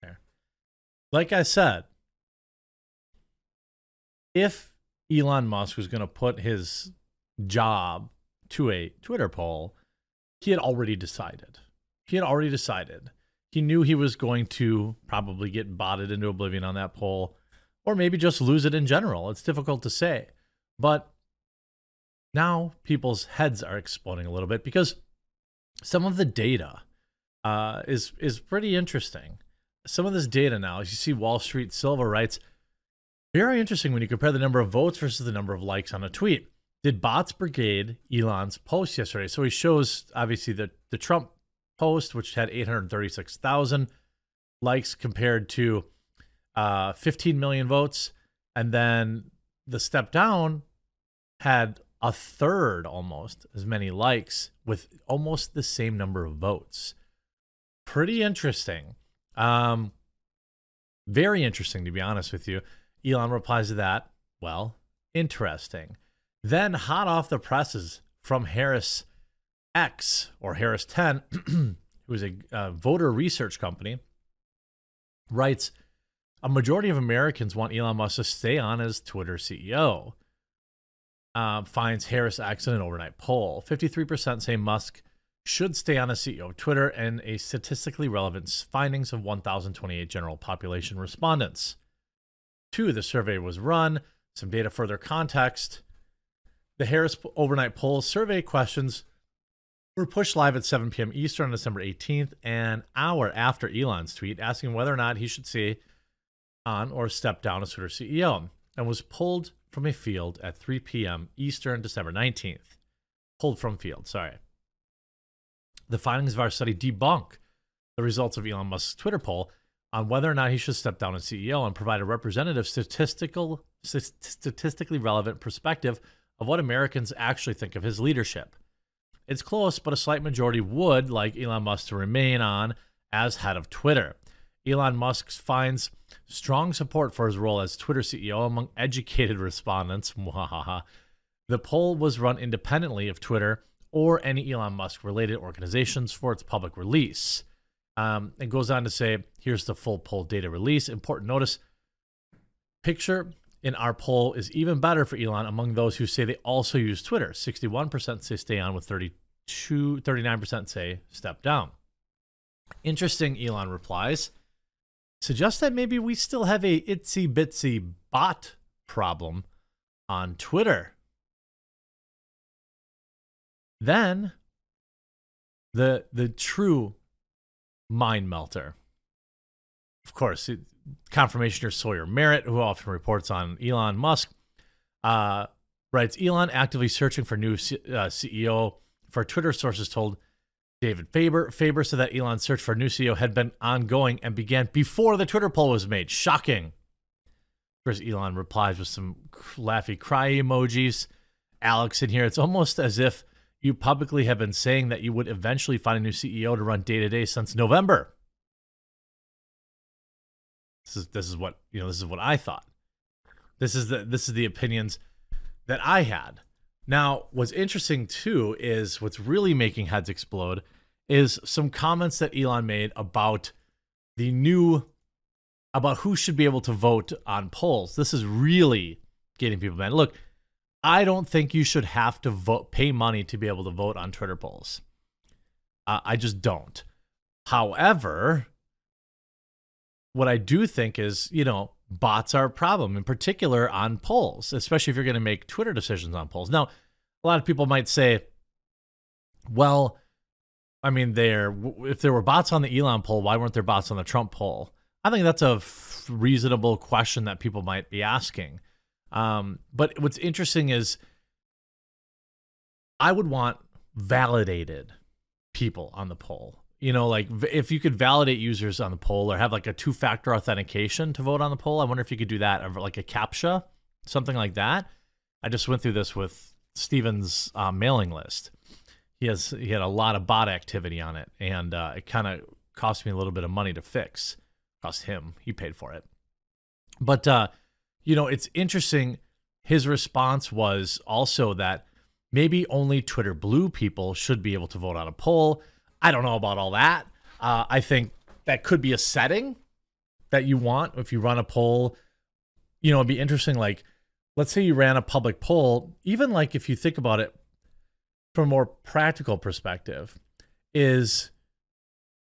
S2: There. Like I said, if Elon Musk was going to put his job to a Twitter poll, he had already decided. He had already decided. He knew he was going to probably get botted into oblivion on that poll, or maybe just lose it in general. It's difficult to say. But now people's heads are exploding a little bit because some of the data uh, is is pretty interesting. Some of this data now, as you see, Wall Street Silver writes, very interesting when you compare the number of votes versus the number of likes on a tweet. Did bots brigade Elon's post yesterday? So he shows obviously the the Trump post, which had 836,000 likes compared to uh, 15 million votes, and then the step down had a third almost as many likes with almost the same number of votes pretty interesting. Um, very interesting, to be honest with you. Elon replies to that, well, interesting. Then, hot off the presses from Harris X or Harris 10, who is a uh, voter research company, writes A majority of Americans want Elon Musk to stay on as Twitter CEO. Uh, finds HarrisX in an overnight poll. 53% say Musk should stay on as CEO of Twitter and a statistically relevant findings of 1,028 general population respondents. Two, the survey was run. Some data further context. The Harris overnight poll survey questions were pushed live at 7 p.m. Eastern on December 18th, an hour after Elon's tweet asking whether or not he should stay on or step down as Twitter CEO, and was pulled from a field at 3 p.m. Eastern, December 19th. Pulled from field, sorry. The findings of our study debunk the results of Elon Musk's Twitter poll on whether or not he should step down as CEO and provide a representative statistical statistically relevant perspective of what Americans actually think of his leadership. It's close, but a slight majority would like Elon Musk to remain on as head of Twitter. Elon Musk finds strong support for his role as Twitter CEO among educated respondents. the poll was run independently of Twitter or any Elon Musk related organizations for its public release. Um, it goes on to say here's the full poll data release. Important notice picture in our poll is even better for Elon among those who say they also use Twitter. 61% say stay on, with 32, 39% say step down. Interesting, Elon replies. Suggests that maybe we still have a itsy bitsy bot problem on Twitter. Then the the true mind melter. Of course, it, confirmationer Sawyer Merritt, who often reports on Elon Musk, uh, writes Elon actively searching for new C- uh, CEO. For Twitter sources told David Faber, Faber said that Elon's search for a new CEO had been ongoing and began before the Twitter poll was made. Shocking. First, Elon replies with some laughy cry emojis. Alex in here, it's almost as if you publicly have been saying that you would eventually find a new CEO to run day to day since November. This is this is what you know. This is what I thought. This is the this is the opinions that I had. Now, what's interesting too is what's really making heads explode is some comments that Elon made about the new about who should be able to vote on polls. This is really getting people mad. Look, I don't think you should have to vote, pay money to be able to vote on Twitter polls. Uh, I just don't. However, what I do think is, you know, bots are a problem, in particular on polls, especially if you're going to make Twitter decisions on polls. Now, a lot of people might say, well, I mean, there if there were bots on the Elon poll, why weren't there bots on the Trump poll? I think that's a reasonable question that people might be asking. Um, but what's interesting is I would want validated people on the poll. You know, like if you could validate users on the poll or have like a two factor authentication to vote on the poll, I wonder if you could do that or like a CAPTCHA, something like that. I just went through this with Steven's uh, mailing list. He has he had a lot of bot activity on it, and uh, it kind of cost me a little bit of money to fix. Cost him, he paid for it. But uh, you know, it's interesting. His response was also that maybe only Twitter Blue people should be able to vote on a poll. I don't know about all that. Uh, I think that could be a setting that you want if you run a poll. You know, it'd be interesting. Like, let's say you ran a public poll, even like if you think about it from a more practical perspective, is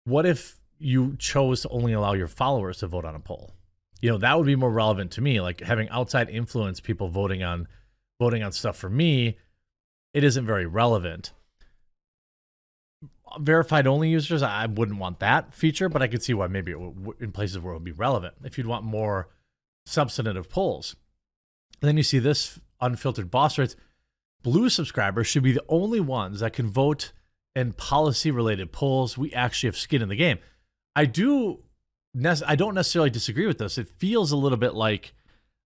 S2: what if you chose to only allow your followers to vote on a poll? You know that would be more relevant to me like having outside influence people voting on voting on stuff for me it isn't very relevant. Verified only users i wouldn't want that feature but i could see why maybe w- in places where it would be relevant if you'd want more substantive polls. And then you see this unfiltered boss rates. Blue subscribers should be the only ones that can vote in policy related polls. We actually have skin in the game. I do I don't necessarily disagree with this. It feels a little bit like,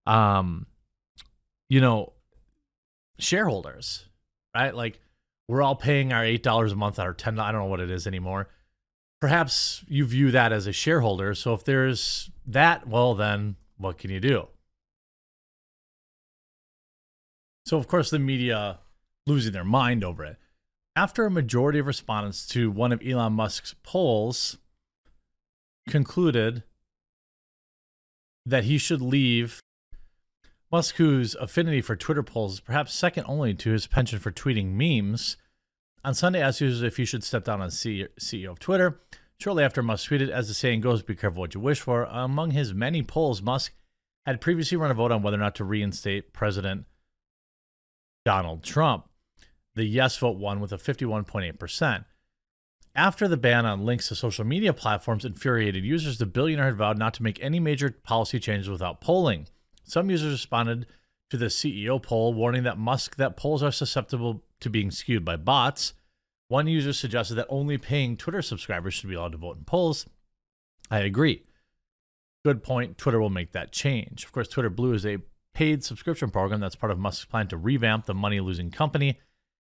S2: um, you know, shareholders, right? Like we're all paying our eight dollars a month, our ten. I don't know what it is anymore. Perhaps you view that as a shareholder. So if there's that, well, then what can you do? So of course the media losing their mind over it. After a majority of respondents to one of Elon Musk's polls concluded that he should leave. Musk, whose affinity for Twitter polls is perhaps second only to his penchant for tweeting memes, on Sunday asked users if he should step down as CEO of Twitter. Shortly after Musk tweeted, as the saying goes, be careful what you wish for. Among his many polls, Musk had previously run a vote on whether or not to reinstate President Donald Trump. The yes vote won with a 51.8%. After the ban on links to social media platforms infuriated users, the billionaire had vowed not to make any major policy changes without polling. Some users responded to the CEO poll, warning that Musk that polls are susceptible to being skewed by bots. One user suggested that only paying Twitter subscribers should be allowed to vote in polls. I agree. Good point. Twitter will make that change. Of course, Twitter Blue is a paid subscription program that's part of Musk's plan to revamp the money losing company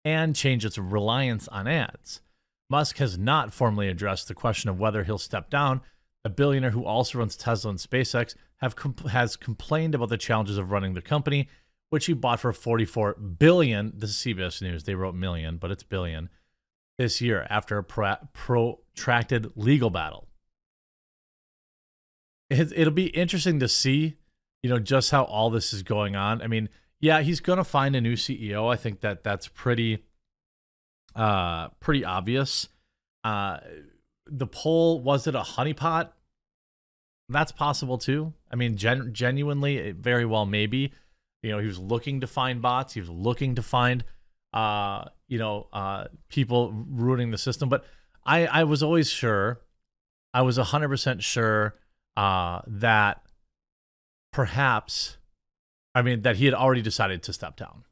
S2: and change its reliance on ads. Musk has not formally addressed the question of whether he'll step down. A billionaire who also runs Tesla and SpaceX have has complained about the challenges of running the company, which he bought for 44 billion. This is CBS News. They wrote million, but it's billion this year after a protracted legal battle. It'll be interesting to see, you know, just how all this is going on. I mean, yeah, he's going to find a new CEO. I think that that's pretty uh, pretty obvious. Uh, the poll was it a honeypot? That's possible too. I mean, gen- genuinely, very well maybe. You know, he was looking to find bots. He was looking to find, uh, you know, uh, people ruining the system. But I I was always sure, I was hundred percent sure uh, that perhaps, I mean, that he had already decided to step down.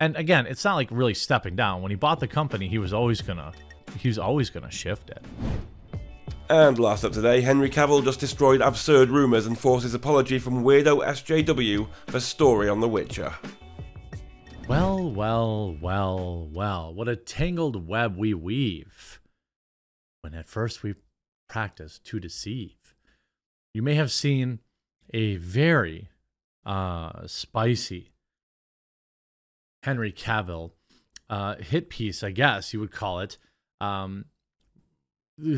S2: And again, it's not like really stepping down. When he bought the company, he was always gonna, he was always gonna shift it.
S1: And last up today, Henry Cavill just destroyed absurd rumours and forced his apology from Weirdo SJW for story on The Witcher.
S2: Well, well, well, well, what a tangled web we weave. When at first we practice to deceive. You may have seen a very uh, spicy Henry Cavill uh, hit piece, I guess you would call it, um,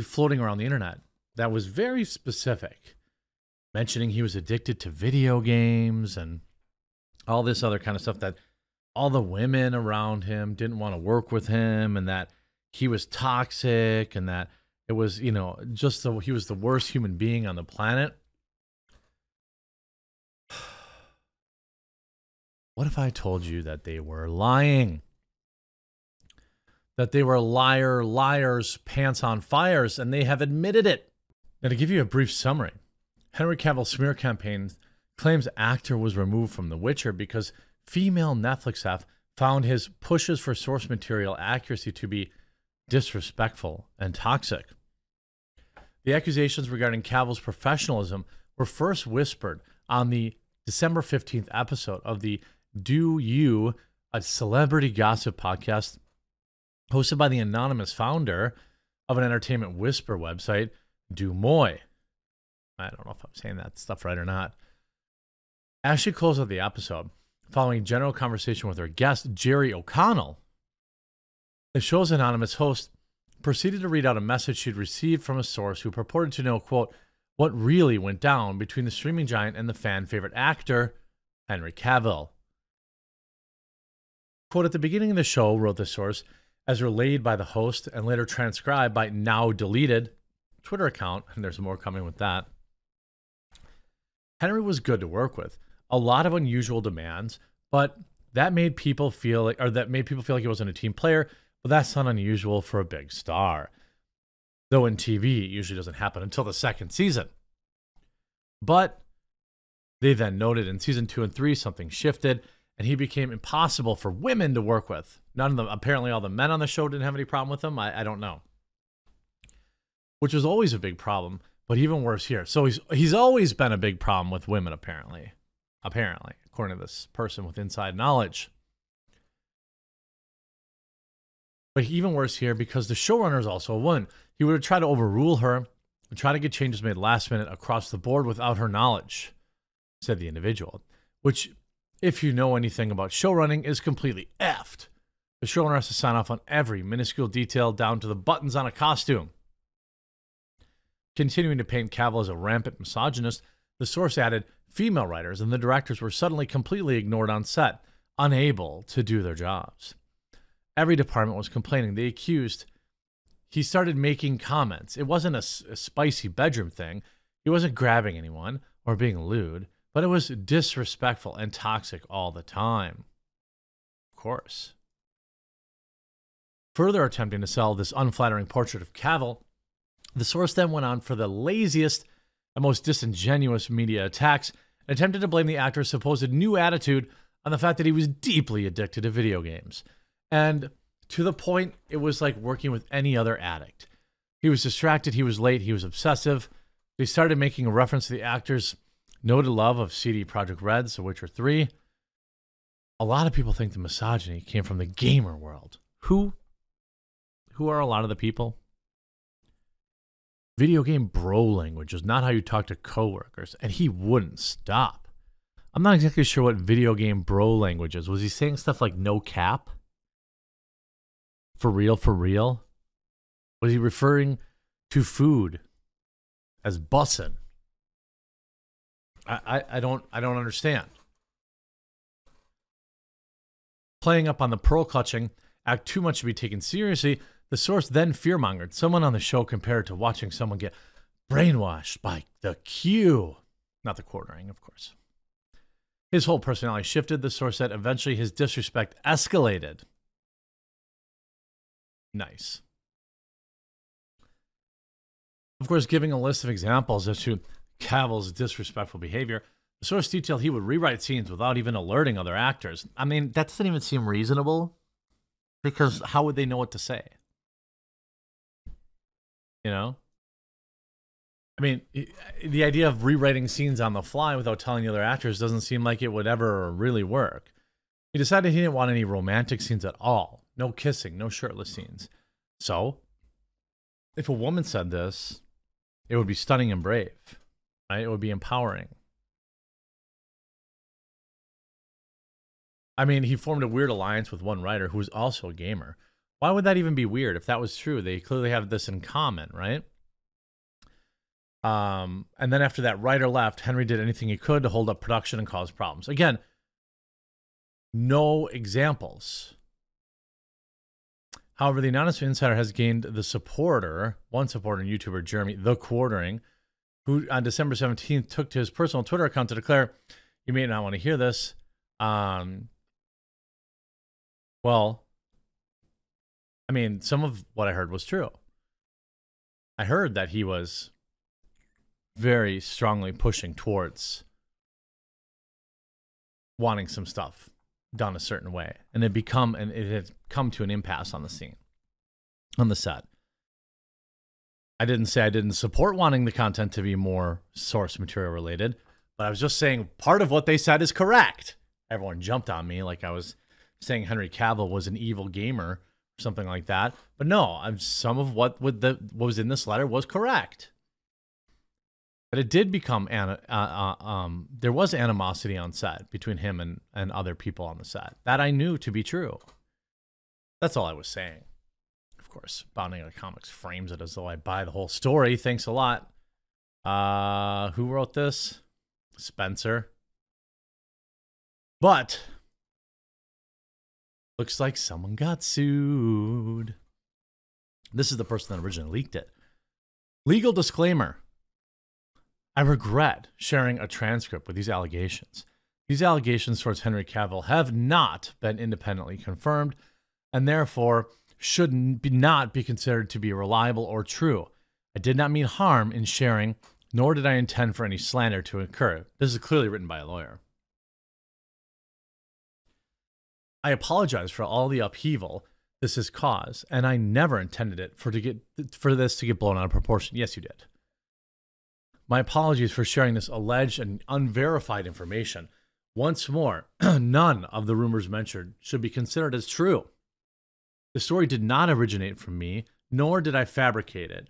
S2: floating around the internet that was very specific, mentioning he was addicted to video games and all this other kind of stuff that all the women around him didn't want to work with him and that he was toxic and that it was, you know, just the, he was the worst human being on the planet. What if I told you that they were lying? That they were liar, liars, pants on fires, and they have admitted it. Now, to give you a brief summary, Henry Cavill smear campaign claims actor was removed from The Witcher because female Netflix staff found his pushes for source material accuracy to be disrespectful and toxic. The accusations regarding Cavill's professionalism were first whispered on the December 15th episode of the Deux U, a celebrity gossip podcast hosted by the anonymous founder of an entertainment whisper website, DeuxMoi. I don't know if I'm saying that stuff right or not. As she closed out the episode, following general conversation with her guest, Jerry O'Connell, the show's anonymous host proceeded to read out a message she'd received from a source who purported to know, quote, what really went down between the streaming giant and the fan favorite actor, Henry Cavill. Quote At the beginning of the show, wrote the source, as relayed by the host and later transcribed by now deleted Twitter account, and there's more coming with that. Henry was good to work with. A lot of unusual demands, but that made people feel like, or that made people feel like he wasn't a team player, but that's not unusual for a big star. Though in TV, it usually doesn't happen until the second season. But they then noted in season two and three, something shifted and he became impossible for women to work with. None of them, apparently, all the men on the show didn't have any problem with him. I, I don't know, which was always a big problem, but even worse here. So he's he's always been a big problem with women, apparently, apparently, according to this person with inside knowledge. But even worse here because the showrunner is also a woman. He would try to overrule her and try to get changes made last minute across the board without her knowledge, said the individual, which if you know anything about show running, is completely effed. The showrunner has to sign off on every minuscule detail down to the buttons on a costume. Continuing to paint Cavill as a rampant misogynist, the source added female writers and the directors were suddenly completely ignored on set, unable to do their jobs. Every department was complaining. They accused he started making comments. It wasn't a, a spicy bedroom thing. He wasn't grabbing anyone or being lewd but it was disrespectful and toxic all the time. Of course. Further attempting to sell this unflattering portrait of Cavill, the source then went on for the laziest and most disingenuous media attacks and attempted to blame the actor's supposed new attitude on the fact that he was deeply addicted to video games. And to the point, it was like working with any other addict. He was distracted, he was late, he was obsessive. They started making a reference to the actor's noted love of CD Projekt Red's The Witcher 3. A lot of people think the misogyny came from the gamer world. Who who are a lot of the people? Video game bro language is not how you talk to coworkers, and he wouldn't stop. I'm not exactly sure what video game bro language is. Was he saying stuff like no cap? For real, for real? Was he referring to food as bussin'? I, I, don't I don't understand. Playing up on the pearl clutching, act too much to be taken seriously, the source then fearmongered. Someone on the show compared to watching someone get brainwashed by the Q. Not the quartering, of course. His whole personality shifted, the source said. Eventually, his disrespect escalated. Nice. Of course, giving a list of examples as to Cavill's disrespectful behavior, the source detailed he would rewrite scenes without even alerting other actors. I mean, that doesn't even seem reasonable because how would they know what to say? You know? I mean, the idea of rewriting scenes on the fly without telling the other actors doesn't seem like it would ever really work. He decided he didn't want any romantic scenes at all. No kissing, no shirtless scenes. So, if a woman said this, it would be stunning and brave, right? It would be empowering. I mean, he formed a weird alliance with one writer who was also a gamer. Why would that even be weird? If that was true, they clearly have this in common, right? Um, and then after that writer left, Henry did anything he could to hold up production and cause problems. Again, no examples. However, the Anonymous Insider has gained the supporter, one supporter and YouTuber, Jeremy The Quartering, who on December 17th took to his personal Twitter account to declare, you may not want to hear this. Um, well, I mean, some of what I heard was true. I heard that he was very strongly pushing towards wanting some stuff done a certain way, and it become and it had come to an impasse on the scene, on the set. I didn't say I didn't support wanting the content to be more source material related, but I was just saying part of what they said is correct. Everyone jumped on me like I was saying Henry Cavill was an evil gamer or something like that. But no, I'm, some of what, the, what was in this letter was correct. But it did become uh, uh, um, there was animosity on set between him and, and other people on the set. That I knew to be true. That's all I was saying. Course, Bounding Comics frames it as though I buy the whole story. Thanks a lot. Uh, who wrote this? Spencer. But looks like someone got sued. This is the person that originally leaked it. Legal disclaimer I regret sharing a transcript with these allegations. These allegations towards Henry Cavill have not been independently confirmed and therefore should be not be considered to be reliable or true. I did not mean harm in sharing, nor did I intend for any slander to occur. This is clearly written by a lawyer. I apologize for all the upheaval this has caused, and I never intended it for to get for this to get blown out of proportion. Yes, you did. My apologies for sharing this alleged and unverified information. Once more, none of the rumors mentioned should be considered as true. The story did not originate from me, nor did I fabricate it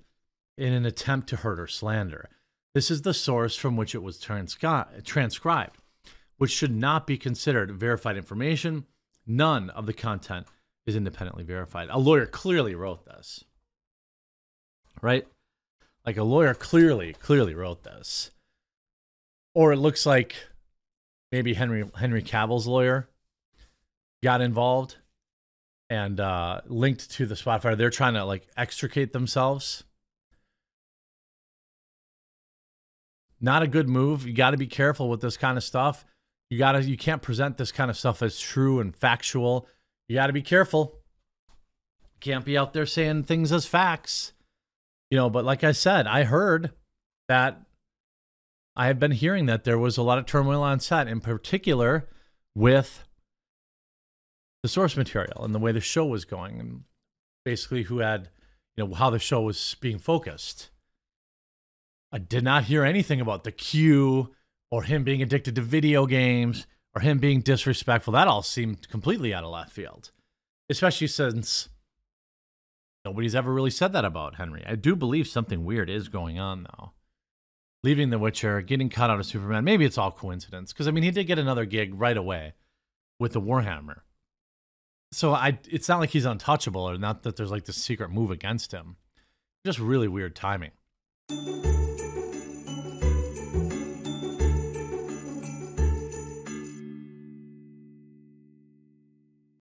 S2: in an attempt to hurt or slander. This is the source from which it was transcri- transcribed, which should not be considered verified information. None of the content is independently verified. A lawyer clearly wrote this, right? Like a lawyer clearly, clearly wrote this. Or it looks like maybe Henry Henry Cavill's lawyer got involved and uh, linked to the Spotify. They're trying to like extricate themselves. Not a good move. You got to be careful with this kind of stuff. You got to you can't present this kind of stuff as true and factual. You got to be careful. Can't be out there saying things as facts. You know, but like I said, I heard that I have been hearing that there was a lot of turmoil on set, in particular with the source material and the way the show was going, and basically who had, you know, how the show was being focused. I did not hear anything about the Q or him being addicted to video games or him being disrespectful. That all seemed completely out of left field, especially since Nobody's ever really said that about Henry. I do believe something weird is going on, though. Leaving The Witcher, getting cut out of Superman. Maybe it's all coincidence. Because, I mean, he did get another gig right away with the Warhammer. So I, it's not like he's untouchable or not that there's like this secret move against him. Just really weird timing.